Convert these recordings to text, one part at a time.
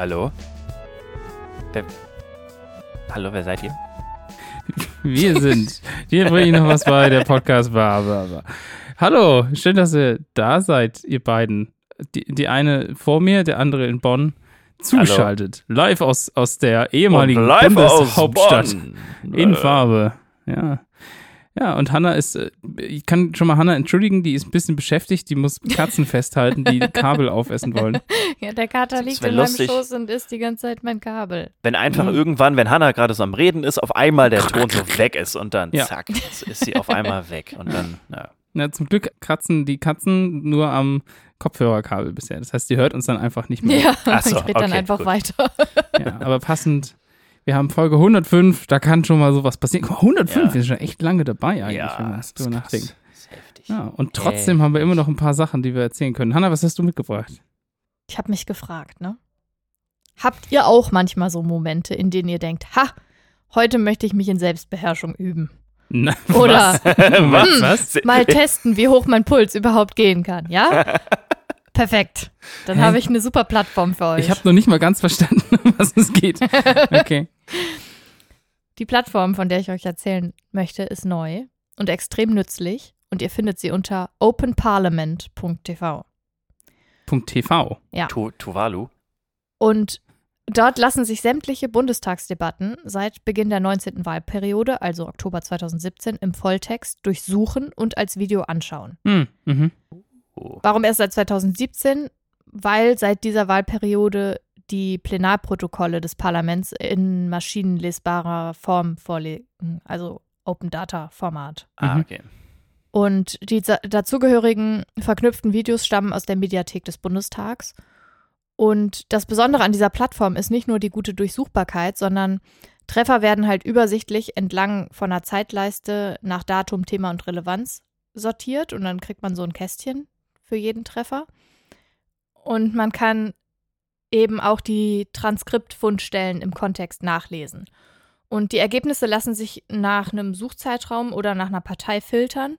Hallo? Wer, hallo, wer seid ihr? Wir sind. Hier bringe ich noch was bei, der Podcast war, aber. Hallo, schön, dass ihr da seid, ihr beiden. Die, die eine vor mir, der andere in Bonn, zuschaltet. Live aus, aus der ehemaligen Bundeshauptstadt. In Äh, Farbe. Ja. Ja, und Hanna ist, äh, ich kann schon mal Hanna entschuldigen, die ist ein bisschen beschäftigt, die muss Katzen festhalten, die Kabel aufessen wollen. Ja, der Kater liegt in meinem lustig. Schoß und isst die ganze Zeit mein Kabel. Wenn einfach Mhm. irgendwann, wenn Hannah gerade so am Reden ist, auf einmal der Ton so weg ist und dann Ja. zack, ist sie auf einmal weg. Und dann, na, Na, zum Glück kratzen die Katzen nur am Kopfhörerkabel bisher. Das heißt, die hört uns dann einfach nicht mehr. Ja, Ach so, ich rede dann okay, einfach gut. weiter. Ja, aber passend, wir haben Folge 105, da kann schon mal sowas passieren. Guck mal, 105, Ja. wir sind schon echt lange dabei eigentlich, ja, wenn man das drüber nachdenkt. Ja, und trotzdem haben wir immer noch ein paar Sachen, die wir erzählen können. Hanna, was hast du mitgebracht? Ich habe mich gefragt, ne? Habt ihr auch manchmal so Momente, in denen ihr denkt, ha, heute möchte ich mich in Selbstbeherrschung üben? Na, Oder was? was? was? mal testen, wie hoch mein Puls überhaupt gehen kann, ja? Perfekt. Dann habe ich eine super Plattform für euch. Ich habe noch nicht mal ganz verstanden, um was es geht. Okay. Die Plattform, von der ich euch erzählen möchte, ist neu und extrem nützlich und ihr findet sie unter openparliament.tv. Punkt TV. Tu, Tuvalu. Und dort lassen sich sämtliche Bundestagsdebatten seit Beginn der 19. Wahlperiode, also Oktober 2017, im Volltext durchsuchen und als Video anschauen. Hm, mhm. Oh. Warum erst seit 2017? Weil seit dieser Wahlperiode die Plenarprotokolle des Parlaments in maschinenlesbarer Form vorliegen, also Open Data Format. Ah, Mhm. okay. Und die dazugehörigen verknüpften Videos stammen aus der Mediathek des Bundestags. Und das Besondere an dieser Plattform ist nicht nur die gute Durchsuchbarkeit, sondern Treffer werden halt übersichtlich entlang von einer Zeitleiste nach Datum, Thema und Relevanz sortiert. Und dann kriegt man so ein Kästchen für jeden Treffer. Und man kann eben auch die Transkriptfundstellen im Kontext nachlesen. Und die Ergebnisse lassen sich nach einem Suchzeitraum oder nach einer Partei filtern.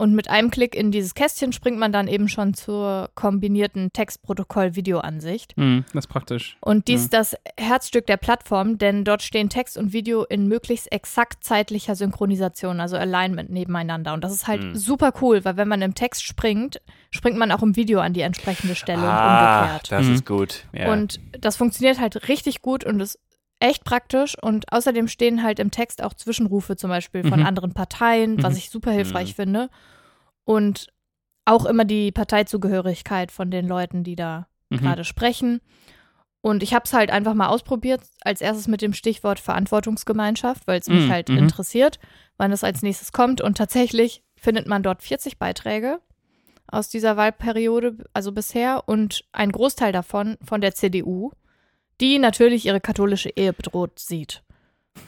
Und mit einem Klick in dieses Kästchen springt man dann eben schon zur kombinierten Textprotokoll-Videoansicht. Hm, das ist praktisch. Und dies Ja. ist das Herzstück der Plattform, denn dort stehen Text und Video in möglichst exakt zeitlicher Synchronisation, also Alignment nebeneinander. Und das ist halt Hm. super cool, weil wenn man im Text springt, springt man auch im Video an die entsprechende Stelle und Ah, umgekehrt. das Mhm. ist gut. Ja. Und das funktioniert halt richtig gut und ist echt praktisch. Und außerdem stehen halt im Text auch Zwischenrufe zum Beispiel von Mhm. anderen Parteien, was Mhm. ich super hilfreich Mhm. finde. Und auch immer die Parteizugehörigkeit von den Leuten, die da Mhm. gerade sprechen. Und ich habe es halt einfach mal ausprobiert, als erstes mit dem Stichwort Verantwortungsgemeinschaft, weil es mich Mm, halt mhm. interessiert, wann es als nächstes kommt. Und tatsächlich findet man dort 40 Beiträge aus dieser Wahlperiode, also bisher, und ein Großteil davon von der CDU, die natürlich ihre katholische Ehe bedroht sieht.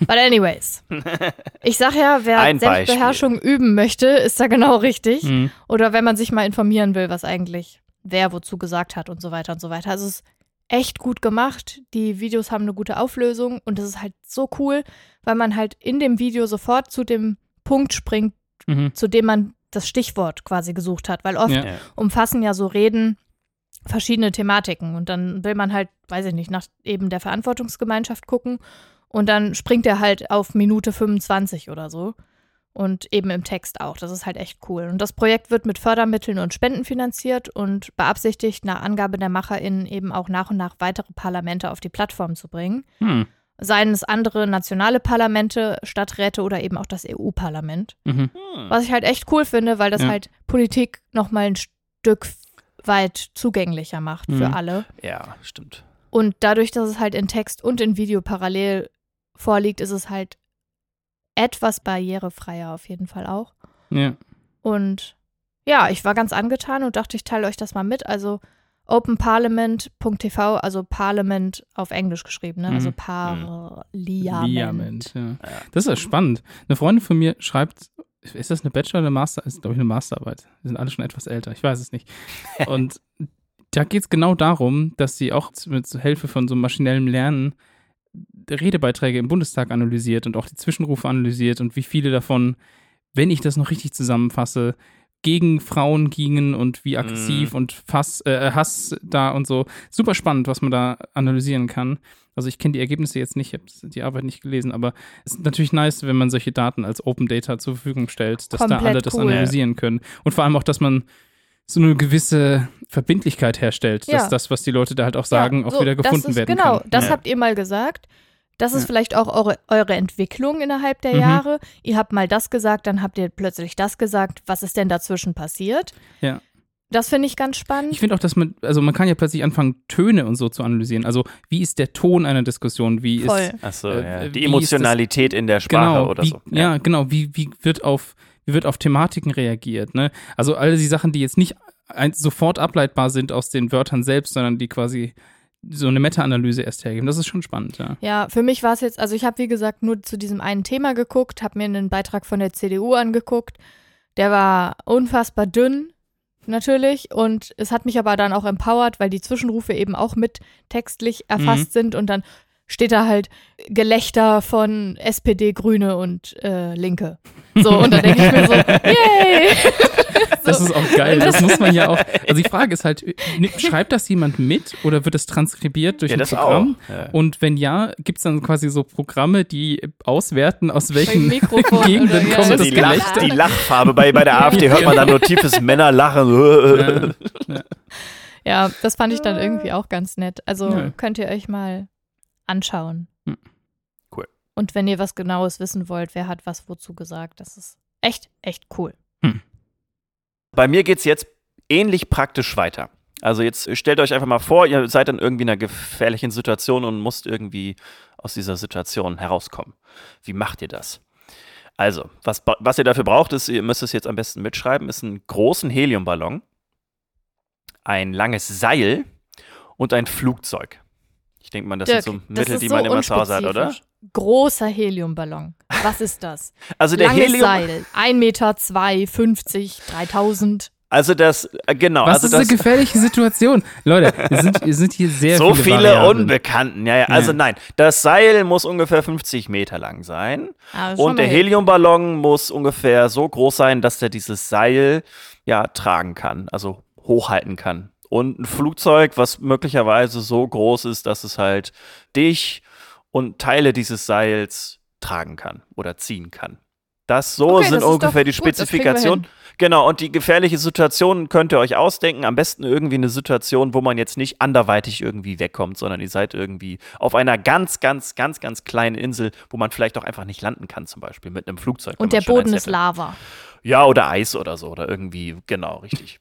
But anyways. Ich sag ja, wer Ein Selbstbeherrschung üben möchte, ist da genau richtig. Hm. Oder wenn man sich mal informieren will, was eigentlich wer wozu gesagt hat und so weiter und so weiter. Also es ist echt gut gemacht. Die Videos haben eine gute Auflösung und es ist halt so cool, weil man halt in dem Video sofort zu dem Punkt springt, Mhm. zu dem man das Stichwort quasi gesucht hat. Weil oft. Ja. umfassen ja so Reden verschiedene Thematiken und dann will man halt, weiß ich nicht, nach eben der Verantwortungsgemeinschaft gucken und dann springt er halt auf Minute 25 oder so und eben im Text auch. Das ist halt echt cool. Und das Projekt wird mit Fördermitteln und Spenden finanziert und beabsichtigt, nach Angabe der MacherInnen eben auch nach und nach weitere Parlamente auf die Plattform zu bringen. Hm. Seien es andere nationale Parlamente, Stadträte oder eben auch das EU-Parlament. Mhm. Hm. Was ich halt echt cool finde, weil das Ja. halt Politik nochmal ein Stück weit zugänglicher macht für Mhm. alle. Ja, stimmt. Und dadurch, dass es halt in Text und in Video parallel vorliegt, ist es halt etwas barrierefreier auf jeden Fall auch. Ja. Und ja, ich war ganz angetan und dachte, ich teile euch das mal mit. Also openparliament.tv, also Parliament auf Englisch geschrieben, ne? also Mhm. Parliament. Liament. Ja. Das ist ja spannend. Eine Freundin von mir schreibt, ist das eine Bachelor- oder eine Master? Ist, glaube ich, eine Masterarbeit. Wir sind alle schon etwas älter, ich weiß es nicht. Und da geht es genau darum, dass sie auch mit Hilfe von so maschinellem Lernen Redebeiträge im Bundestag analysiert und auch die Zwischenrufe analysiert und wie viele davon, wenn ich das noch richtig zusammenfasse, gegen Frauen gingen und wie aggressiv Mhm. und Fass, äh, Hass da und so. Super spannend, was man da analysieren kann. Also ich kenne die Ergebnisse jetzt nicht, ich habe die Arbeit nicht gelesen, aber es ist natürlich nice, wenn man solche Daten als Open Data zur Verfügung stellt, dass da Komplett alle das cool. analysieren können. Und vor allem auch, dass man so eine gewisse Verbindlichkeit herstellt, dass Ja. das, was die Leute da halt auch sagen, Ja, auch so, wieder das gefunden ist, werden genau, kann. das Ja. habt ihr mal gesagt. Das ist Ja. vielleicht auch eure, eure Entwicklung innerhalb der Mhm. Jahre. Ihr habt mal das gesagt, dann habt ihr plötzlich das gesagt. Was ist denn dazwischen passiert? Ja. Das finde ich ganz spannend. Ich finde auch, dass man, also man kann ja plötzlich anfangen, Töne und so zu analysieren. Also wie ist der Ton einer Diskussion? Wie Voll. ist Achso, Äh, ja. wie Die Emotionalität in der Sprache genau, oder wie, so. Ja. genau. Wie, wie wird auf wie wird auf Thematiken reagiert? Ne? Also all die Sachen, die jetzt nicht ein, sofort ableitbar sind aus den Wörtern selbst, sondern die quasi so eine Meta-Analyse erst hergeben. Das ist schon spannend, ja. Ja, für mich war es jetzt, also ich habe wie gesagt nur zu diesem einen Thema geguckt, habe mir einen Beitrag von der CDU angeguckt. Der war unfassbar dünn, natürlich. Und es hat mich aber dann auch empowert, weil die Zwischenrufe eben auch mit textlich erfasst Mhm. sind und dann steht da halt Gelächter von SPD, Grüne und äh, Linke. So, und dann denke ich mir so, yay! Das ist auch geil. Das muss man ja auch. Also die Frage ist halt, schreibt das jemand mit oder wird es transkribiert durch Ja, ein das Programm? auch. Ja. Und wenn ja, gibt es dann quasi so Programme, die auswerten, aus welchen Gegenden ja, kommt ja. das die, Lach, Gelächter? die Lachfarbe bei, bei der AfD hört man dann nur tiefes Männerlachen. Ja. Ja, das fand ich dann irgendwie auch ganz nett. Also Ja. könnt ihr euch mal anschauen. Hm. Cool. Und wenn ihr was Genaues wissen wollt, wer hat was wozu gesagt, das ist echt, echt cool. Bei mir geht es jetzt ähnlich praktisch weiter. Also jetzt stellt euch einfach mal vor, ihr seid in irgendwie einer gefährlichen Situation und musst irgendwie aus dieser Situation herauskommen. Wie macht ihr das? Also, was, was ihr dafür braucht, ist, ihr müsst es jetzt am besten mitschreiben, ist einen großen Heliumballon, ein langes Seil und ein Flugzeug. Ich denke mal, das Dirk, sind so das Mittel, ist die so man immer zu Hause hat, oder? Großer Heliumballon. Was ist das? Also der Langes Helium, Seil. 1 Meter, 2, 50, 3000. also das, äh, genau, Was also ist das, eine gefährliche Situation? Leute, wir sind, wir sind hier sehr so viele, viele. Unbekannten. Ja, ja. Also Ja. nein, das Seil muss ungefähr 50 Meter lang sein. Ah, Und der Heliumballon muss ungefähr so groß sein, dass der dieses Seil ja tragen kann, also hochhalten kann. Und ein Flugzeug, was möglicherweise so groß ist, dass es halt dich und Teile dieses Seils tragen kann oder ziehen kann. Das so Okay, sind das ungefähr die Spezifikationen. Genau, und die gefährliche Situation könnt ihr euch ausdenken. Am besten irgendwie eine Situation, wo man jetzt nicht anderweitig irgendwie wegkommt, sondern ihr seid irgendwie auf einer ganz, ganz, ganz, ganz kleinen Insel, wo man vielleicht auch einfach nicht landen kann, zum Beispiel mit einem Flugzeug. Und der Boden ist. Lava. Ja, oder Eis oder so, oder irgendwie, genau, richtig.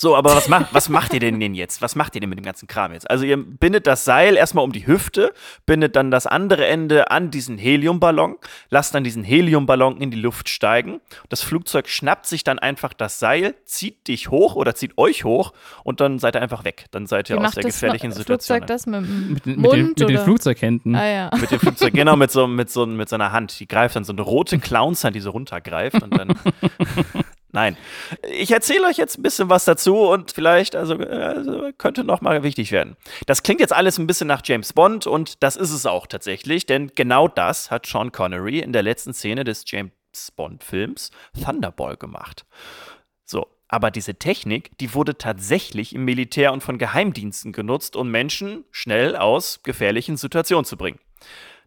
So, aber was, macht was macht ihr denn denn jetzt? Was macht ihr denn mit dem ganzen Kram jetzt? Also ihr bindet das Seil erstmal um die Hüfte, bindet dann das andere Ende an diesen Heliumballon, lasst dann diesen Heliumballon in die Luft steigen. Das Flugzeug schnappt sich dann einfach das Seil, zieht dich hoch oder zieht euch hoch und dann seid ihr einfach weg. Dann seid ihr Wie aus macht der gefährlichen Situation. Flugzeug das mit dem Mit, den- mit, Mund den, mit den? Flugzeughänden. Ah ja. Mit dem Flugzeug, genau, mit so, mit, so, mit so einer Hand. Die greift dann so eine rote Clownshand, die so runtergreift und dann. Nein. Ich erzähle euch jetzt ein bisschen was dazu und vielleicht, also, also könnte nochmal wichtig werden. Das klingt jetzt alles ein bisschen nach James Bond und das ist es auch tatsächlich, denn genau das hat Sean Connery in der letzten Szene des James Bond-Films Thunderball gemacht. So, aber diese Technik, die wurde tatsächlich im Militär und von Geheimdiensten genutzt, um Menschen schnell aus gefährlichen Situationen zu bringen.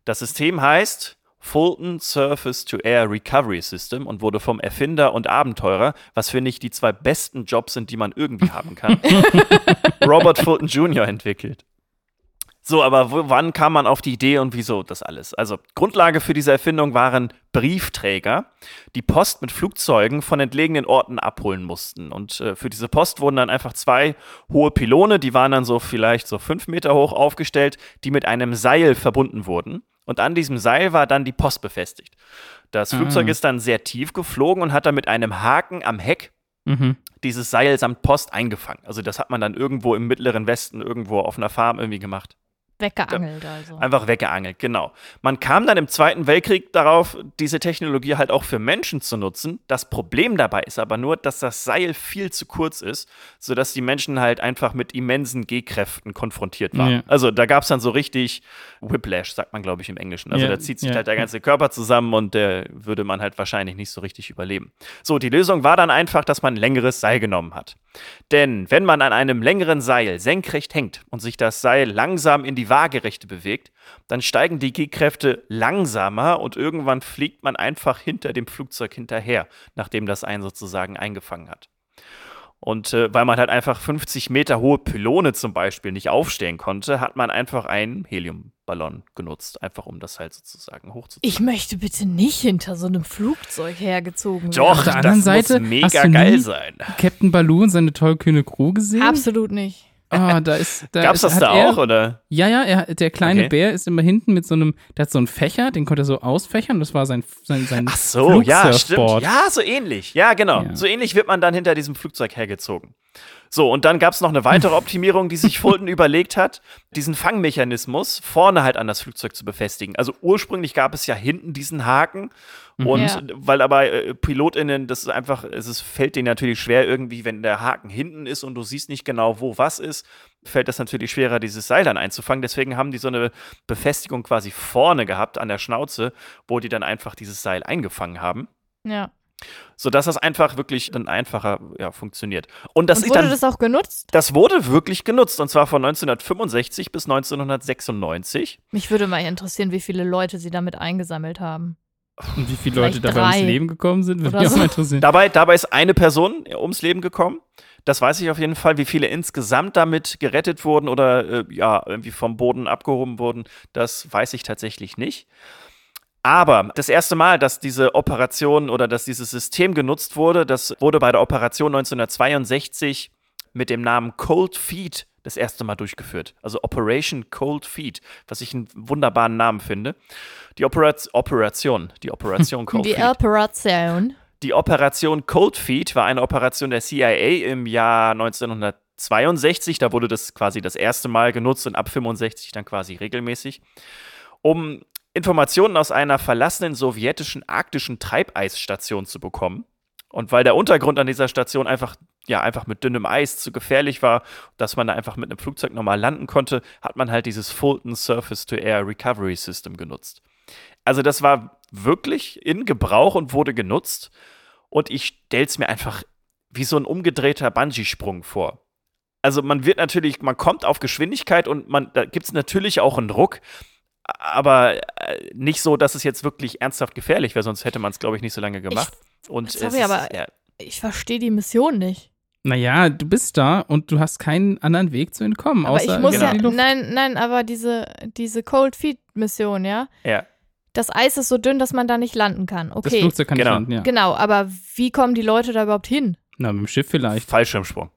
Das System heißt Fulton Surface to Air Recovery System und wurde vom Erfinder und Abenteurer, was finde ich die zwei besten Jobs sind, die man irgendwie haben kann, Robert Fulton Jr. entwickelt. So, aber wo, wann kam man auf die Idee und wieso das alles? Also, Grundlage für diese Erfindung waren Briefträger, die Post mit Flugzeugen von entlegenen Orten abholen mussten. Und äh, für diese Post wurden dann einfach zwei hohe Pylone, die waren dann so vielleicht so fünf Meter hoch aufgestellt, die mit einem Seil verbunden wurden. Und an diesem Seil war dann die Post befestigt. Das Flugzeug ist dann sehr tief geflogen und hat dann mit einem Haken am Heck Mhm. dieses Seil samt Post eingefangen. Also das hat man dann irgendwo im mittleren Westen, irgendwo auf einer Farm irgendwie gemacht. Weggeangelt also. Einfach weggeangelt, genau. Man kam dann im Zweiten Weltkrieg darauf, diese Technologie halt auch für Menschen zu nutzen. Das Problem dabei ist aber nur, dass das Seil viel zu kurz ist, sodass die Menschen halt einfach mit immensen G-Kräften konfrontiert waren. Ja. Also da gab es dann so richtig Whiplash, sagt man, glaube ich, im Englischen. Also Ja, da zieht sich ja. halt der ganze Körper zusammen und der würde man halt wahrscheinlich nicht so richtig überleben. So, die Lösung war dann einfach, dass man ein längeres Seil genommen hat. Denn wenn man an einem längeren Seil senkrecht hängt und sich das Seil langsam in die Waagerechte bewegt, dann steigen die G-Kräfte langsamer und irgendwann fliegt man einfach hinter dem Flugzeug hinterher, nachdem das einen sozusagen eingefangen hat. Und äh, weil man halt einfach 50 Meter hohe Pylone zum Beispiel nicht aufstellen konnte, hat man einfach einen Heliumballon genutzt, einfach um das halt sozusagen hochzuziehen. Ich möchte bitte nicht hinter so einem Flugzeug hergezogen werden. Doch, Auf der das anderen Seite muss mega hast du geil nie- sein. Captain Baloo und seine tollkühne Crew gesehen? Absolut nicht. Ah, da ist. Da Gab's das da er, auch, oder? Ja, ja, er, der kleine Okay. Bär ist immer hinten mit so einem, der hat so einen Fächer, den konnte er so ausfächern, das war sein, sein, sein Ach so, ja, stimmt. Ja, so ähnlich. Ja, genau. Ja. So ähnlich wird man dann hinter diesem Flugzeug hergezogen. So, und dann gab es noch eine weitere Optimierung, die sich Fulton überlegt hat, diesen Fangmechanismus vorne halt an das Flugzeug zu befestigen. Also ursprünglich gab es ja hinten diesen Haken und Ja. weil aber äh, PilotInnen, das ist einfach, es ist, fällt denen natürlich schwer irgendwie, wenn der Haken hinten ist und du siehst nicht genau, wo was ist, fällt das natürlich schwerer, dieses Seil dann einzufangen. Deswegen haben die so eine Befestigung quasi vorne gehabt an der Schnauze, wo die dann einfach dieses Seil eingefangen haben Ja. Sodass das einfach wirklich dann einfacher ja, funktioniert. Und das Und ist wurde dann, das auch genutzt? das wurde wirklich genutzt und zwar von 1965 bis 1996. Mich würde mal interessieren, wie viele Leute sie damit eingesammelt haben. Und wie viele Leute Vielleicht dabei ums drei. Leben gekommen sind, würde mich auch so. mal interessieren. Dabei, dabei ist eine Person ums Leben gekommen. Das weiß ich auf jeden Fall. Wie viele insgesamt damit gerettet wurden oder äh, ja, irgendwie vom Boden abgehoben wurden, das weiß ich tatsächlich nicht. Aber das erste Mal, dass diese Operation oder dass dieses System genutzt wurde, das wurde bei der Operation 1962 mit dem Namen Cold Feet das erste Mal durchgeführt. Also Operation Cold Feet, was ich einen wunderbaren Namen finde. Die Operat Operation, die Operation Cold Die Feet. Operation. Die Operation Cold Feet war eine Operation der CIA im Jahr 1962. Da wurde das quasi das erste Mal genutzt und ab 65 dann quasi regelmäßig, um Informationen aus einer verlassenen sowjetischen arktischen Treibeisstation zu bekommen. Und weil der Untergrund an dieser Station einfach, ja, einfach mit dünnem Eis zu gefährlich war, dass man da einfach mit einem Flugzeug normal landen konnte, hat man halt dieses Fulton Surface-to-Air Recovery System genutzt. Also das war wirklich in Gebrauch und wurde genutzt. Und ich stell's mir einfach wie so ein umgedrehter Bungee-Sprung vor. Also man wird natürlich, man kommt auf Geschwindigkeit und man, da gibt es natürlich auch einen Druck, aber äh, nicht so, dass es jetzt wirklich ernsthaft gefährlich wäre, sonst hätte man es, glaube ich, nicht so lange gemacht. und sorry, es ist, aber- ja, Ich verstehe die Mission nicht. Naja, du bist da und du hast keinen anderen Weg zu entkommen, Aber außer ich muss in ja, nein, nein, aber diese, diese Cold Feet Mission, ja. ja. Das Eis ist so dünn, dass man da nicht landen kann. Das Okay. Flugzeug kann Genau. nicht landen, ja. Genau, aber wie kommen die Leute da überhaupt hin? Na, mit dem Schiff vielleicht. Fallschirmsprung.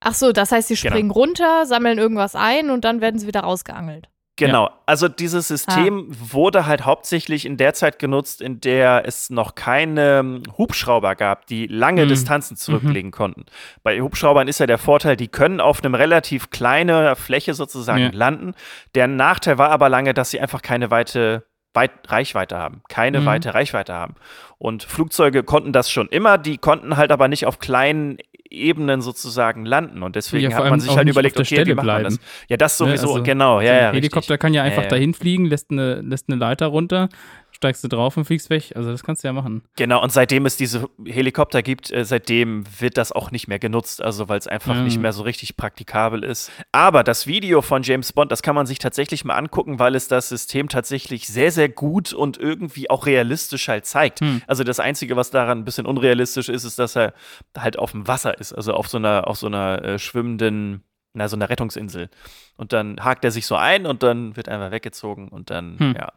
Ach so, das heißt, sie Genau. springen runter, sammeln irgendwas ein und dann werden sie wieder rausgeangelt. Genau, also dieses System wurde halt hauptsächlich in der Zeit genutzt, in der es noch keine ähm, Hubschrauber gab, die lange Mhm. Distanzen zurücklegen konnten. Bei Hubschraubern ist ja der Vorteil, die können auf einem relativ kleinen Fläche sozusagen Ja. landen. Der Nachteil war aber lange, dass sie einfach keine weite weit Reichweite haben, keine Mhm. weite Reichweite haben. Und Flugzeuge konnten das schon immer, die konnten halt aber nicht auf kleinen Ebenen sozusagen landen. Und deswegen Ja, hat man sich halt überlegt, okay, wie Stelle macht man das? bleiben. Ja, das Ne, sowieso, also genau, ja, ja. Helikopter richtig. kann ja einfach ja. dahin fliegen, lässt eine, lässt eine Leiter runter, steigst du drauf und fliegst weg. Also das kannst du ja machen. Genau, und seitdem es diese Helikopter gibt, äh, seitdem wird das auch nicht mehr genutzt, also weil es einfach Ja. nicht mehr so richtig praktikabel ist. Aber das Video von James Bond, das kann man sich tatsächlich mal angucken, weil es das System tatsächlich sehr, sehr gut und irgendwie auch realistisch halt zeigt. Hm. Also das Einzige, was daran ein bisschen unrealistisch ist, ist, dass er halt auf dem Wasser ist, also auf so einer, auf so einer äh, schwimmenden, na, so einer Rettungsinsel. Und dann hakt er sich so ein und dann wird einfach weggezogen und dann, Hm. ja.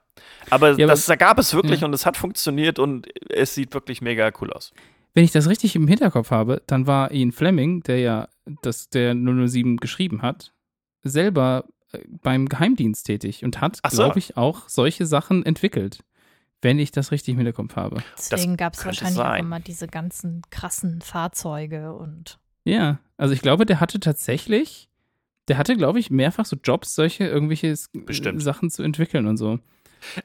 Aber, Ja, aber- das da gab es wirklich Ja. und es hat funktioniert und es sieht wirklich mega cool aus. Wenn ich das richtig im Hinterkopf habe, dann war Ian Fleming, der ja das der 007 geschrieben hat, selber äh, beim Geheimdienst tätig und hat, so. glaube ich, auch solche Sachen entwickelt. Wenn ich das richtig im Hinterkopf habe. Deswegen gab es wahrscheinlich auch sein. immer diese ganzen krassen Fahrzeuge und Ja, also ich glaube, der hatte tatsächlich der hatte, glaube ich, mehrfach so Jobs, solche irgendwelche Bestimmt. Sachen zu entwickeln und so.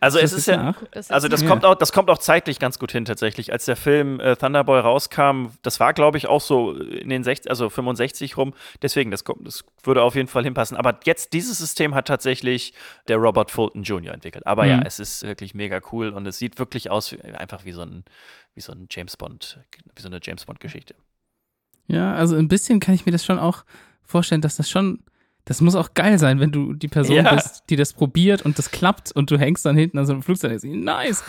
Also es Das ist ja, Also das Ja. kommt auch, das kommt auch zeitlich ganz gut hin tatsächlich. Als der Film äh, Thunderboy rauskam, das war glaube ich auch so in den 60, also 65 rum. Deswegen, das kommt, das würde auf jeden Fall hinpassen. Aber jetzt dieses System hat tatsächlich der Robert Fulton Jr. entwickelt. Aber ja, Mhm. es ist wirklich mega cool und es sieht wirklich aus wie, einfach wie so ein, wie so ein James Bond, wie so eine James Bond Geschichte. Ja, also ein bisschen kann ich mir das schon auch vorstellen, dass das schon, das muss auch geil sein, wenn du die Person Ja. bist, die das probiert und das klappt und du hängst dann hinten an so einem Flugzeug nice.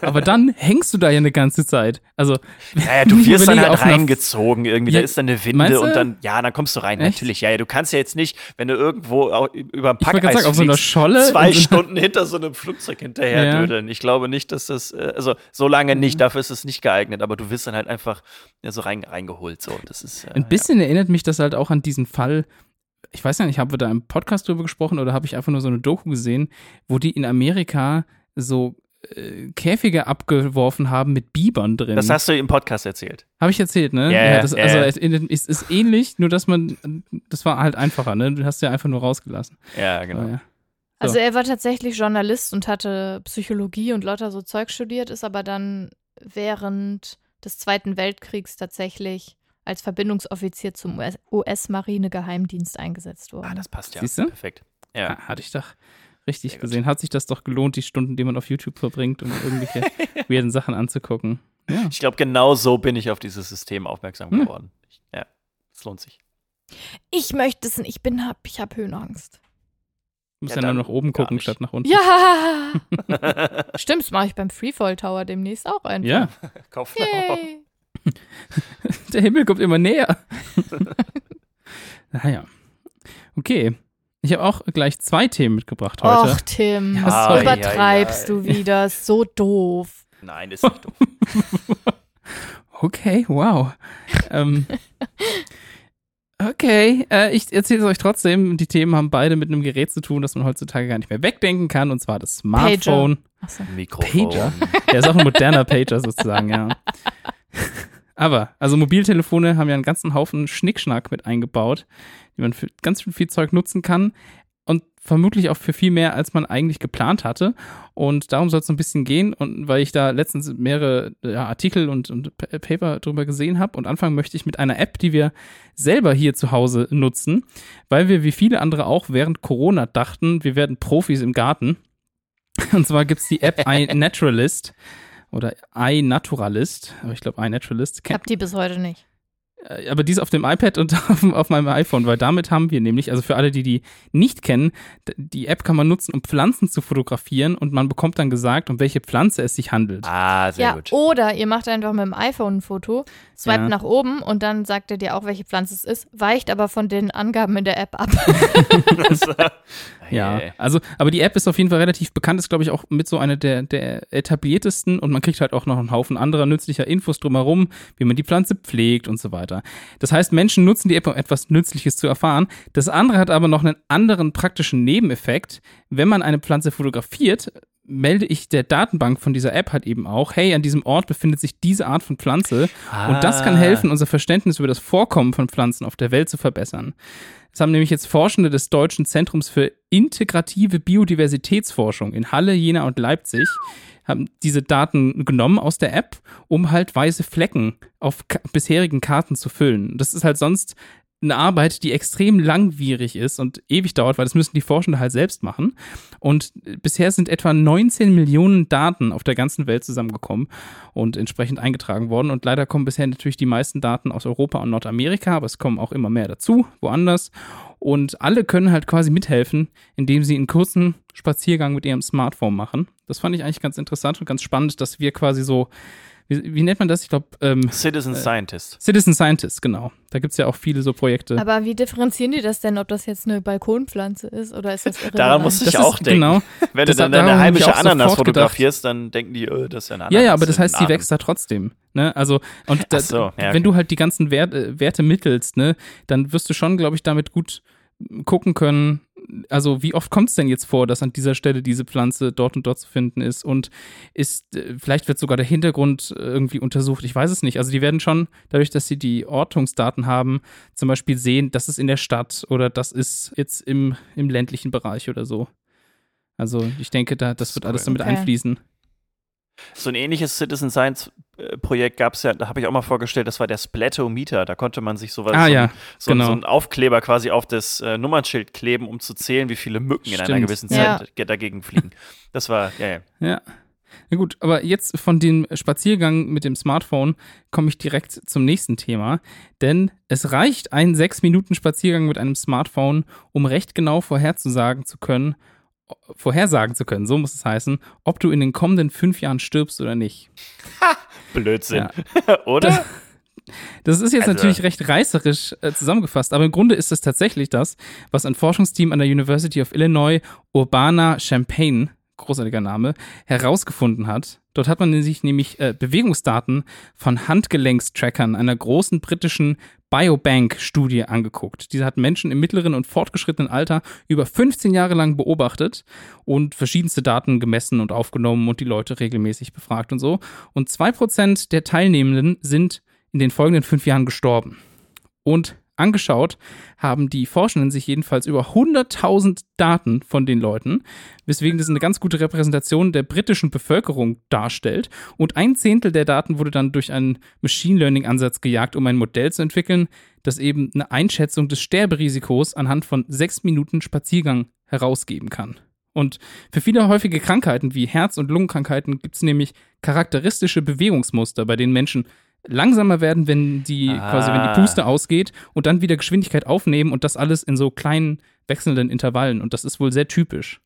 Aber dann hängst du da ja eine ganze Zeit. Also, Ja, ja, du wirst dann halt reingezogen irgendwie. Ja, da ist dann eine Winde und dann, ja, dann kommst du rein. Echt? Natürlich, ja, ja, du kannst ja jetzt nicht, wenn du irgendwo über ein Packeis sagen, auf so einer Scholle. zwei Stunden hinter so einem Flugzeug hinterher Ja. dödeln. Ich glaube nicht, dass das, äh, also so lange nicht, dafür ist es nicht geeignet, aber du wirst dann halt einfach ja, so rein, reingeholt. So. Das ist, äh, Ein bisschen erinnert mich das halt auch an diesen Fall. Ich weiß ja nicht, haben wir da im Podcast drüber gesprochen oder habe ich einfach nur so eine Doku gesehen, wo die in Amerika so äh, Käfige abgeworfen haben mit Bibern drin. Das hast du im Podcast erzählt. Habe ich erzählt, ne? Ja, das, ja, also es es ist ähnlich, nur dass man, das war halt einfacher, ne? Du hast ja einfach nur rausgelassen. Ja, genau. Ja. Also er war tatsächlich Journalist und hatte Psychologie und lauter so Zeug studiert, ist aber dann während des Zweiten Weltkriegs tatsächlich als Verbindungsoffizier zum US-Marine-Geheimdienst eingesetzt worden. Ah, das passt ja. Siehst du? Perfekt. Ja. Ah, hatte ich doch richtig Sehr gut. gesehen. Hat sich das doch gelohnt, die Stunden, die man auf YouTube verbringt, um irgendwelche weirden Sachen anzugucken. Ja. Ich glaube, genau so bin ich auf dieses System aufmerksam Hm. geworden. Ich, ja, es lohnt sich. ich möchte es nicht, ich bin hab, ich habe Höhenangst. Du musst Ja, ja, nur dann nach oben gucken nicht. statt nach unten. Ja! Stimmt, das mache ich beim Freefall Tower demnächst auch einfach. Ja, Kauf Yay. der Himmel kommt immer näher. naja. Okay. Ich habe auch gleich zwei Themen mitgebracht heute. Och, Tim, Ja, was übertreibst Ei, ei, ei. du wieder? So doof. Nein, ist nicht doof. Okay, wow. ähm, okay, äh, ich erzähle es euch trotzdem. Die Themen haben beide mit einem Gerät zu tun, das man heutzutage gar nicht mehr wegdenken kann, und zwar das Smartphone. Achso. Mikrofon. Pager? Der ist auch ein moderner Pager sozusagen, ja. Aber, also Mobiltelefone haben ja einen ganzen Haufen Schnickschnack mit eingebaut, die man für ganz viel Zeug nutzen kann und vermutlich auch für viel mehr, als man eigentlich geplant hatte. Und darum soll es so ein bisschen gehen. Und weil ich da letztens mehrere ja, Artikel und, und Pa- Paper drüber gesehen habe und anfangen möchte ich mit einer App, die wir selber hier zu Hause nutzen, weil wir wie viele andere auch während Corona dachten, wir werden Profis im Garten. Und zwar gibt's die App iNaturalist oder iNaturalist, aber ich glaube iNaturalist. Ich Ken- hab die bis heute nicht. äh, aber die ist auf dem iPad und auf, auf meinem iPhone, weil damit haben wir nämlich, also für alle, die die nicht kennen, die App kann man nutzen, um Pflanzen zu fotografieren und man bekommt dann gesagt, um welche Pflanze es sich handelt. Ah, sehr ja, gut. oder ihr macht einfach mit dem iPhone ein Foto, swipet Ja. nach oben und dann sagt er dir auch, welche Pflanze es ist, weicht aber von den Angaben in der App ab. Ja, also, aber die App ist auf jeden Fall relativ bekannt, ist, glaube ich, auch mit so einer der, der etabliertesten und man kriegt halt auch noch einen Haufen anderer nützlicher Infos drumherum, wie man die Pflanze pflegt und so weiter. Das heißt, Menschen nutzen die App, um etwas Nützliches zu erfahren. Das andere hat aber noch einen anderen praktischen Nebeneffekt. Wenn man eine Pflanze fotografiert, melde ich der Datenbank von dieser App halt eben auch, hey, an diesem Ort befindet sich diese Art von Pflanze und das kann Ah. helfen, unser Verständnis über das Vorkommen von Pflanzen auf der Welt zu verbessern. Das haben nämlich jetzt Forschende des Deutschen Zentrums für integrative Biodiversitätsforschung in Halle, Jena und Leipzig haben diese Daten genommen aus der App, um halt weiße Flecken auf bisherigen Karten zu füllen. Das ist halt sonst eine Arbeit, die extrem langwierig ist und ewig dauert, weil das müssen die Forschende halt selbst machen. Und bisher sind etwa 19 Millionen Daten auf der ganzen Welt zusammengekommen und entsprechend eingetragen worden. Und leider kommen bisher natürlich die meisten Daten aus Europa und Nordamerika, aber es kommen auch immer mehr dazu, woanders. Und alle können halt quasi mithelfen, indem sie einen kurzen Spaziergang mit ihrem Smartphone machen. Das fand ich eigentlich ganz interessant und ganz spannend, dass wir quasi so, wie, wie nennt man das? Ich glaube, ähm, Citizen Scientist. Citizen Scientist, genau. Da gibt es ja auch viele so Projekte. Aber wie differenzieren die das denn, ob das jetzt eine Balkonpflanze ist oder ist das irrelevant? Daran musste ich Das auch ist- denken. Genau. Wenn Das- du dann deine heimische Ananas sofort gedacht. fotografierst, dann denken die, äh, das ist ja eine Ananas. Ja, ja, aber das heißt, die wächst da trotzdem. Ne? Also, und da, Ach so, ja, wenn okay. du halt die ganzen Wert, äh, Werte mittelst, ne, dann wirst du schon, glaube ich, damit gut gucken können, also wie oft kommt es denn jetzt vor, dass an dieser Stelle diese Pflanze dort und dort zu finden ist und ist, äh, vielleicht wird sogar der Hintergrund irgendwie untersucht, ich weiß es nicht. Also die werden schon, dadurch, dass sie die Ortungsdaten haben, zum Beispiel sehen, das ist in der Stadt oder das ist jetzt im, im ländlichen Bereich oder so. Also ich denke, da, das wird alles damit Okay. einfließen. So ein ähnliches Citizen Science äh, Projekt gab es ja, da habe ich auch mal vorgestellt, das war der Splatometer. Da konnte man sich sowas, Ah so, ja, so, genau. so einen Aufkleber quasi auf das äh, Nummernschild kleben, um zu zählen, wie viele Mücken in einer Stimmt. gewissen Ja. Zeit ge- dagegen fliegen. Das war, ja, ja. Ja. Na gut, aber jetzt von dem Spaziergang mit dem Smartphone komme ich direkt zum nächsten Thema. Denn es reicht ein sechs Minuten Spaziergang mit einem Smartphone, um recht genau vorherzusagen zu können, vorhersagen zu können, so muss es heißen, ob du in den kommenden fünf Jahren stirbst oder nicht. Blödsinn. Oder? Das ist jetzt Also- natürlich recht reißerisch äh, zusammengefasst, aber im Grunde ist es tatsächlich das, was ein Forschungsteam an der University of Illinois Urbana-Champaign, großartiger Name, herausgefunden hat. Dort hat man sich nämlich äh, Bewegungsdaten von Handgelenkstrackern einer großen britischen Biobank-Studie angeguckt. Diese hat Menschen im mittleren und fortgeschrittenen Alter über 15 Jahre lang beobachtet und verschiedenste Daten gemessen und aufgenommen und die Leute regelmäßig befragt und so. Und 2% der Teilnehmenden sind in den folgenden fünf Jahren gestorben. Und angeschaut haben die Forschenden sich jedenfalls über 100.000 Daten von den Leuten, weswegen das eine ganz gute Repräsentation der britischen Bevölkerung darstellt. Und ein Zehntel der Daten wurde dann durch einen Machine Learning-Ansatz gejagt, um ein Modell zu entwickeln, das eben eine Einschätzung des Sterberisikos anhand von sechs Minuten Spaziergang herausgeben kann. Und für viele häufige Krankheiten wie Herz- und Lungenkrankheiten gibt es nämlich charakteristische Bewegungsmuster, bei denen Menschen langsamer werden, wenn die Ah. quasi wenn die Puste ausgeht und dann wieder Geschwindigkeit aufnehmen und das alles in so kleinen wechselnden Intervallen und das ist wohl sehr typisch.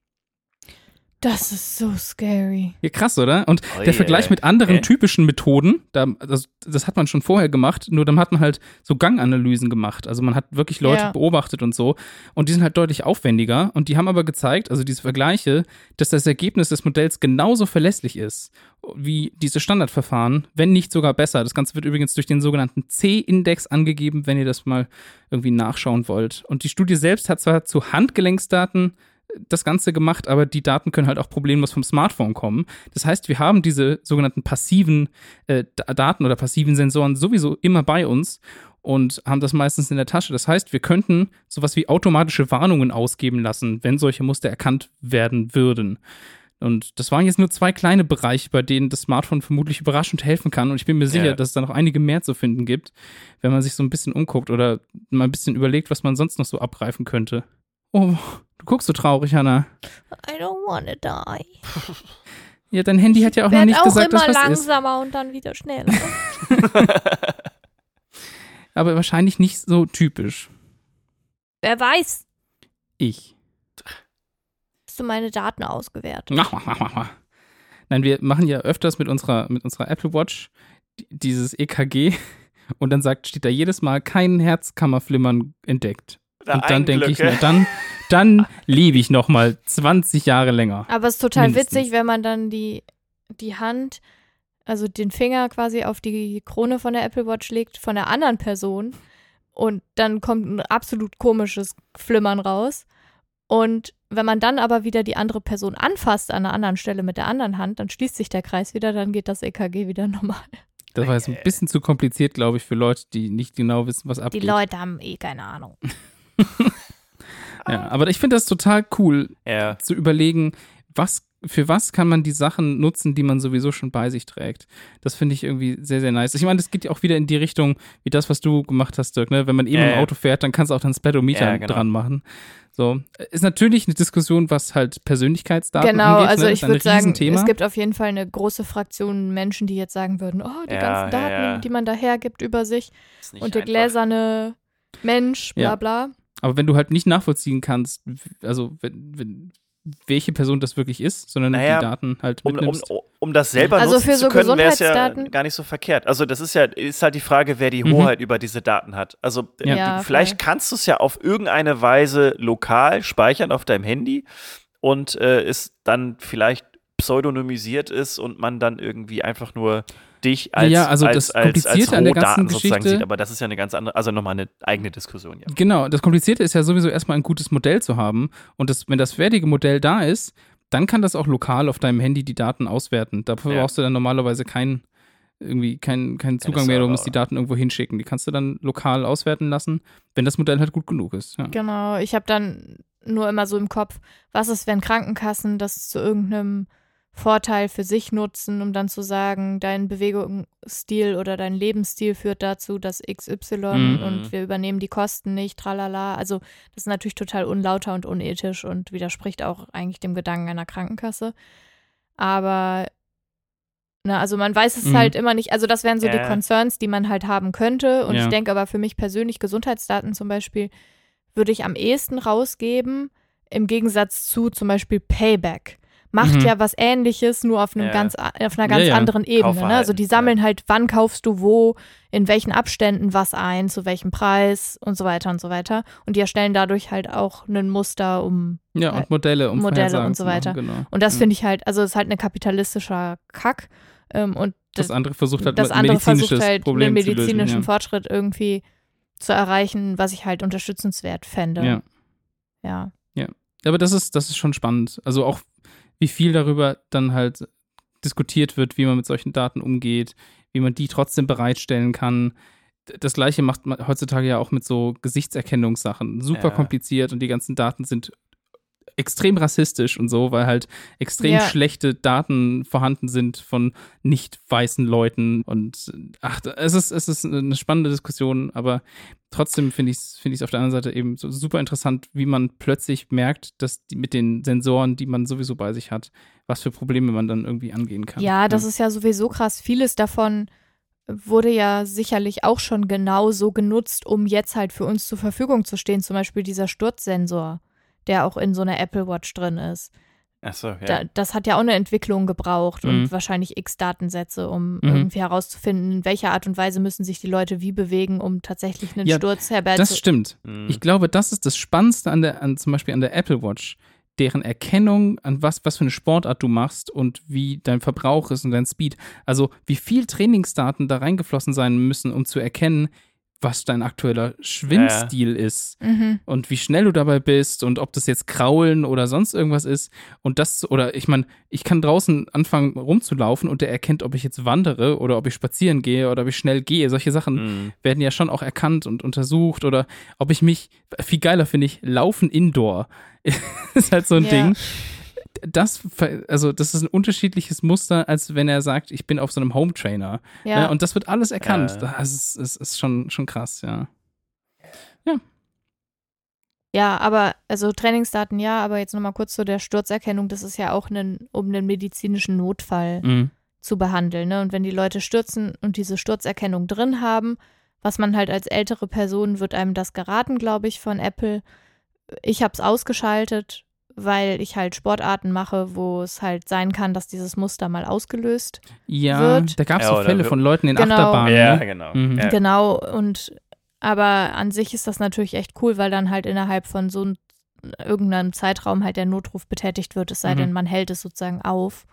Das ist so scary. Ja, krass, oder? Und Ui, der Vergleich ey. mit anderen Okay. typischen Methoden, da, das, das hat man schon vorher gemacht, nur dann hat man halt so Ganganalysen gemacht. Also man hat wirklich Leute Ja. beobachtet und so. Und die sind halt deutlich aufwendiger. Und die haben aber gezeigt, also diese Vergleiche, dass das Ergebnis des Modells genauso verlässlich ist wie diese Standardverfahren, wenn nicht sogar besser. Das Ganze wird übrigens durch den sogenannten C-Index angegeben, wenn ihr das mal irgendwie nachschauen wollt. Und die Studie selbst hat zwar zu Handgelenksdaten das Ganze gemacht, aber die Daten können halt auch problemlos vom Smartphone kommen. Das heißt, wir haben diese sogenannten passiven äh, Da- Daten oder passiven Sensoren sowieso immer bei uns und haben das meistens in der Tasche. Das heißt, wir könnten sowas wie automatische Warnungen ausgeben lassen, wenn solche Muster erkannt werden würden. Und das waren jetzt nur zwei kleine Bereiche, bei denen das Smartphone vermutlich überraschend helfen kann. Und ich bin mir sicher, Ja. dass es da noch einige mehr zu finden gibt, wenn man sich so ein bisschen umguckt oder mal ein bisschen überlegt, was man sonst noch so abgreifen könnte. Oh, du guckst so traurig, Hanna. I don't wanna die. Ja, dein Handy hat ja auch noch nicht auch gesagt, immer dass was ist. langsamer und dann wieder schneller. Aber wahrscheinlich nicht so typisch. Wer weiß, Ich. hast du meine Daten ausgewertet? Nein, wir machen ja öfters mit unserer, mit unserer Apple Watch die- dieses EKG und dann sagt, steht da jedes Mal kein Herzkammerflimmern entdeckt. Na, und dann denke ich mir, dann, dann lebe ich noch mal 20 Jahre länger. Aber es ist total Mindestens. witzig, wenn man dann die, die Hand, also den Finger quasi auf die Krone von der Apple Watch legt, von der anderen Person. Und dann kommt ein absolut komisches Flimmern raus. Und wenn man dann aber wieder die andere Person anfasst an einer anderen Stelle mit der anderen Hand, dann schließt sich der Kreis wieder, dann geht das EKG wieder normal. Das war jetzt ein bisschen zu kompliziert, glaube ich, für Leute, die nicht genau wissen, was Die abgeht. Leute haben eh keine Ahnung. Ja, aber ich finde das total cool, Ja. zu überlegen, was für was kann man die Sachen nutzen, die man sowieso schon bei sich trägt. Das finde ich irgendwie sehr, sehr nice. Ich meine, das geht ja auch wieder in die Richtung, wie das, was du gemacht hast, Dirk. Ne? Wenn man eben Ja, im. Auto fährt, dann kannst du auch dann Speedometer Ja, genau. dran machen. So. Ist natürlich eine Diskussion, was halt Persönlichkeitsdaten Genau, angeht. also ne? ich würde sagen, es gibt auf jeden Fall eine große Fraktion Menschen, die jetzt sagen würden, oh, die Ja, ganzen Daten, ja. die man da hergibt über sich und der einfach. gläserne Mensch, bla Ja. bla. Aber wenn du halt nicht nachvollziehen kannst, also wenn, wenn, welche Person das wirklich ist, sondern Naja, die Daten halt Um, um, mitnimmst. um das selber Also nutzen für zu so können, wäre es ja gar nicht so verkehrt. Also das ist ja ist halt die Frage, wer die Mhm. Hoheit über diese Daten hat. Also Ja. du- Ja, vielleicht voll. kannst du es ja auf irgendeine Weise lokal speichern auf deinem Handy und äh, es dann vielleicht pseudonymisiert ist und man dann irgendwie einfach nur dich als, Ja, also als, das als, als Komplizierte an der ganzen Rohdaten sozusagen Geschichte- sieht. Aber das ist ja eine ganz andere, also nochmal eine eigene Diskussion, ja. Genau, das Komplizierte ist ja sowieso erstmal ein gutes Modell zu haben. Und das, wenn das fertige Modell da ist, dann kann das auch lokal auf deinem Handy die Daten auswerten. Dafür Ja. brauchst du dann normalerweise keinen irgendwie keinen keinen Zugang mehr, du Server, musst die Daten irgendwo hinschicken. Die kannst du dann lokal auswerten lassen, wenn das Modell halt gut genug ist. Ja. Genau, ich habe dann nur immer so im Kopf, was ist, wenn Krankenkassen das zu irgendeinem Vorteil für sich nutzen, um dann zu sagen, dein Bewegungsstil oder dein Lebensstil führt dazu, dass XY Mhm. und wir übernehmen die Kosten nicht, tralala. Also das ist natürlich total unlauter und unethisch und widerspricht auch eigentlich dem Gedanken einer Krankenkasse. Aber na, also man weiß es Mhm. halt immer nicht. Also das wären so die Ja. Concerns, die man halt haben könnte. Und Ja. ich denke aber für mich persönlich, Gesundheitsdaten zum Beispiel, würde ich am ehesten rausgeben, im Gegensatz zu zum Beispiel Payback. Macht Mhm. ja was ähnliches, nur auf, einem Ja. ganz, auf einer ganz Ja, ja. anderen Ebene. Ne? Also die sammeln halt, wann kaufst du wo, in welchen Abständen was ein, zu welchem Preis und so weiter und so weiter. Und die erstellen dadurch halt auch ein Muster, um Ja, und Modelle, um Modelle und so zu machen, weiter. Genau. und das finde ich halt, also es ist halt ein kapitalistischer Kack. Ähm, und Das andere versucht halt das andere versucht halt Problem einen lösen. medizinischen ja. Fortschritt irgendwie zu erreichen, was ich halt unterstützenswert fände. Ja. ja. Aber das ist, das ist schon spannend. Also auch, wie viel darüber dann halt diskutiert wird, wie man mit solchen Daten umgeht, wie man die trotzdem bereitstellen kann. Das gleiche macht man heutzutage ja auch mit so Gesichtserkennungssachen. Super Ja. kompliziert und die ganzen Daten sind extrem rassistisch und so, weil halt extrem Ja. schlechte Daten vorhanden sind von nicht weißen Leuten. Und ach, es ist, es ist eine spannende Diskussion, aber trotzdem finde ich es find ich's auf der anderen Seite eben so super interessant, wie man plötzlich merkt, dass die, mit den Sensoren, die man sowieso bei sich hat, was für Probleme man dann irgendwie angehen kann. Ja, das ist ja sowieso krass. Vieles davon wurde ja sicherlich auch schon genau so genutzt, um jetzt halt für uns zur Verfügung zu stehen. Zum Beispiel dieser Sturzsensor, der auch in so einer Apple Watch drin ist. Achso, ja. Da, das hat ja auch eine Entwicklung gebraucht Mhm. und wahrscheinlich x Datensätze, um Mhm. irgendwie herauszufinden, in welcher Art und Weise müssen sich die Leute wie bewegen, um tatsächlich einen Ja, Sturz herbeizuführen. Das stimmt. Mhm. Ich glaube, das ist das Spannendste an der, an, zum Beispiel an der Apple Watch, deren Erkennung, an was, was für eine Sportart du machst und wie dein Verbrauch ist und dein Speed. Also wie viel Trainingsdaten da reingeflossen sein müssen, um zu erkennen, was dein aktueller Schwimmstil ist Mhm. und wie schnell du dabei bist und ob das jetzt Kraulen oder sonst irgendwas ist. Und das, oder ich meine, ich kann draußen anfangen rumzulaufen und der erkennt, ob ich jetzt wandere oder ob ich spazieren gehe oder ob ich schnell gehe. Solche Sachen Mhm. werden ja schon auch erkannt und untersucht oder ob ich mich, viel geiler finde ich, laufen indoor. ist halt so ein Ja. Ding. Das, also das ist ein unterschiedliches Muster, als wenn er sagt, ich bin auf so einem Home Trainer. Ja. Ne? Und das wird alles erkannt. Ja. Das ist, ist, ist schon, schon krass, ja. Ja, aber also Trainingsdaten ja, aber jetzt nochmal kurz zu der Sturzerkennung, das ist ja auch einen, um einen medizinischen Notfall Mhm. zu behandeln. Ne? Und wenn die Leute stürzen und diese Sturzerkennung drin haben, was man halt als ältere Person wird einem das geraten, glaube ich, von Apple. Ich habe es ausgeschaltet, weil ich halt Sportarten mache, wo es halt sein kann, dass dieses Muster mal ausgelöst. Ja, Wird. da gab es Ja, so Fälle von Leuten in Genau. Achterbahnen. Ja, ne? genau. Mhm. Ja. Genau, und aber an sich ist das natürlich echt cool, weil dann halt innerhalb von so einem irgendeinem Zeitraum halt der Notruf betätigt wird, es sei Mhm. denn, man hält es sozusagen auf.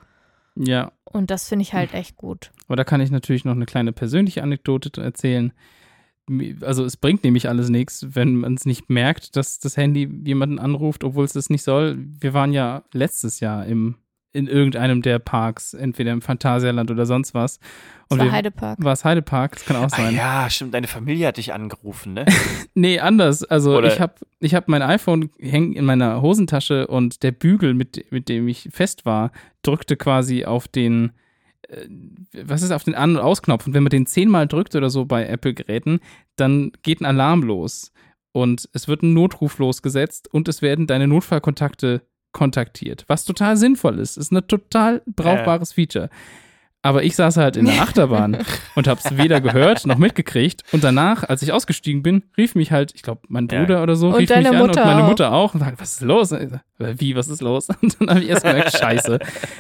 ja, Und das finde ich halt echt gut. aber da kann ich natürlich noch eine kleine persönliche Anekdote erzählen. Also es bringt nämlich alles nichts, wenn man es nicht merkt, dass das Handy jemanden anruft, obwohl es das nicht soll. Wir waren ja letztes Jahr im, in irgendeinem der Parks, entweder im Phantasialand oder sonst was. Und war wir, Heidepark. war es Heidepark, das kann auch Ah, sein. ja, stimmt, deine Familie hat dich angerufen, ne? Nee, anders. Also Oder- ich habe ich hab mein iPhone hängen in meiner Hosentasche und der Bügel, mit, mit dem ich fest war, drückte quasi auf den, äh, was ist auf den An- und Ausknopf. Und wenn man den zehnmal drückt oder so bei Apple-Geräten, dann geht ein Alarm los. Und es wird ein Notruf losgesetzt und es werden deine Notfallkontakte kontaktiert. Was total sinnvoll ist. Ist ein total brauchbares Feature. Aber ich saß halt in der Achterbahn und hab's weder gehört noch mitgekriegt. Und danach, als ich ausgestiegen bin, rief mich halt, ich glaube, mein Ja. Bruder oder so, Und rief deine mich an Mutter und meine auch. Mutter auch und sagte, was ist los? Wie, was ist los? Und dann habe ich erst gemerkt, scheiße.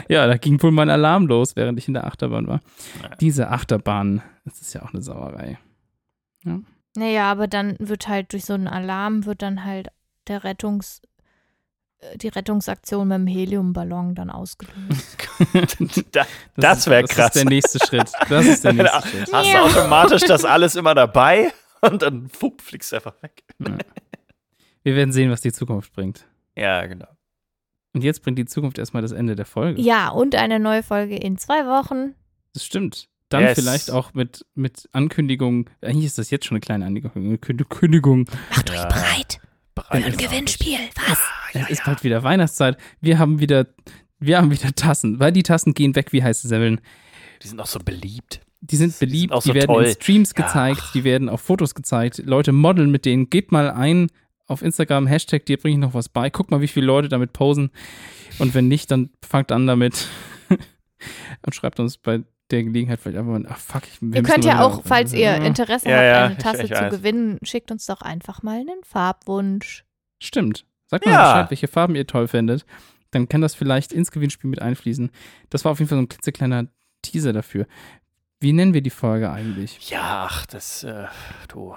Ja, da ging wohl mein Alarm los, während ich in der Achterbahn war. Diese Achterbahn, das ist ja auch eine Sauerei. Naja, aber dann wird halt durch so einen Alarm wird dann halt der Rettungs die Rettungsaktion mit dem Heliumballon dann ausgelöst. da, das ist- wäre Das krass. ist der nächste Schritt. Das ist der nächste Schritt. Hast du automatisch das alles immer dabei und dann fupp, fliegst du einfach weg. Wir werden sehen, was die Zukunft bringt. Ja, genau. Und jetzt bringt die Zukunft erstmal das Ende der Folge. Ja, und eine neue Folge in zwei Wochen. Das stimmt. Dann Yes. vielleicht auch mit, mit Ankündigung. Eigentlich ist das jetzt schon eine kleine Ankündigung. eine Kün- Kündigung. Macht Ja. euch bereit Bereit für ein Gewinnspiel. Was? Es ist bald wieder Weihnachtszeit. Wir haben wieder, wir haben wieder Tassen, weil die Tassen gehen weg wie heiße Semmeln. Die sind auch so beliebt. Die sind Die beliebt, sind auch die so werden toll. in Streams Ja. gezeigt, die werden auf Fotos gezeigt. Leute modeln mit denen. Geht mal ein auf Instagram, Hashtag, dir bringe ich noch was bei. Guck mal, wie viele Leute damit posen. Und wenn nicht, dann fangt an damit und schreibt uns bei der Gelegenheit vielleicht einfach mal, ach fuck, ich, Ihr könnt ja auch, falls ihr Interesse Ja, habt, ja, eine ich- Tasse ich zu weiß. gewinnen, schickt uns doch einfach mal einen Farbwunsch. Stimmt. Sagt mal Ja. Bescheid, welche Farben ihr toll findet. Dann kann das vielleicht ins Gewinnspiel mit einfließen. Das war auf jeden Fall so ein klitzekleiner Teaser dafür. Wie nennen wir die Folge eigentlich? Ja, ach, das, äh, du.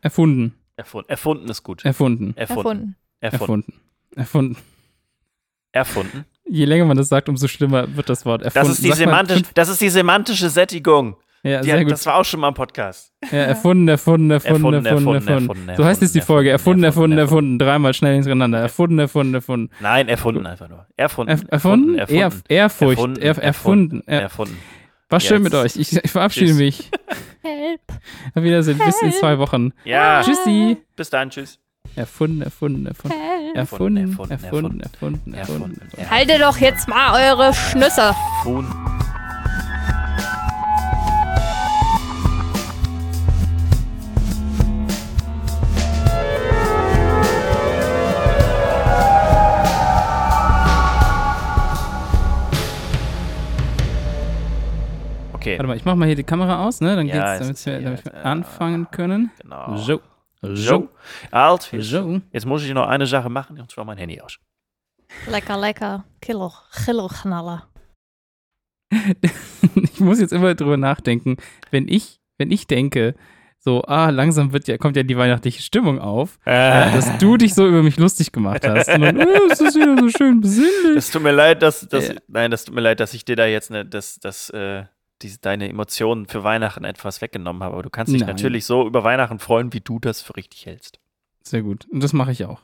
Erfunden. Erfunden. Erfunden ist gut. Erfunden. Erfunden. Erfunden. Erfunden. Erfunden. Je länger man das sagt, umso schlimmer wird das Wort. Erfunden. Das ist, die semantisch, das ist die semantische Sättigung. Ja, sehr hat, gut. das war auch schon mal im Podcast. Ja, erfunden, erfunden, erfunden, Erfunden, erfunden, erfunden, erfunden. erfunden, So heißt jetzt die Folge. Erfunden, erfunden, erfunden. Dreimal schnell hintereinander. Erfunden, erfunden, erfunden. Nein, erfunden einfach nur. Erfunden. Erf- Erfunden? Erfunden. Ehr- Ehrfurcht. Erfunden. Erf- Erfunden. Er- Erfunden. War schön mit euch. Ich, ich verabschiede mich. Help. Auf Wiedersehen. Bis in zwei Wochen. Ja. Tschüssi. Bis dann. Tschüss. Erfunden, erfunden, erfunden. Help. Erfunden, Erfunden, erfunden, erfunden, erfunden, erfunden. Erfunden. Haltet doch jetzt mal eure Schnüsse. Erfunden. Warte mal, ich mach mal hier die Kamera aus, ne? Dann Ja, geht's, damit es wir, damit wir anfangen können. Genau. So. So. Alt. Jetzt, So. jetzt muss ich noch eine Sache machen, und zwar mein Handy aus. Lecker, lecker. Kilo, Kilo Knaller. ich muss jetzt immer drüber nachdenken, wenn ich, wenn ich denke, so, ah, langsam wird ja, kommt ja die weihnachtliche Stimmung auf, Äh, dass du dich so über mich lustig gemacht hast. Und dann, oh, es ist wieder so schön besinnlich. Das tut mir leid, dass, dass Ja. nein, das tut mir leid, dass ich dir da jetzt ne, das, das, äh, diese, deine Emotionen für Weihnachten etwas weggenommen habe. Aber du kannst dich Nein. natürlich so über Weihnachten freuen, wie du das für richtig hältst. Sehr gut. Und das mache ich auch.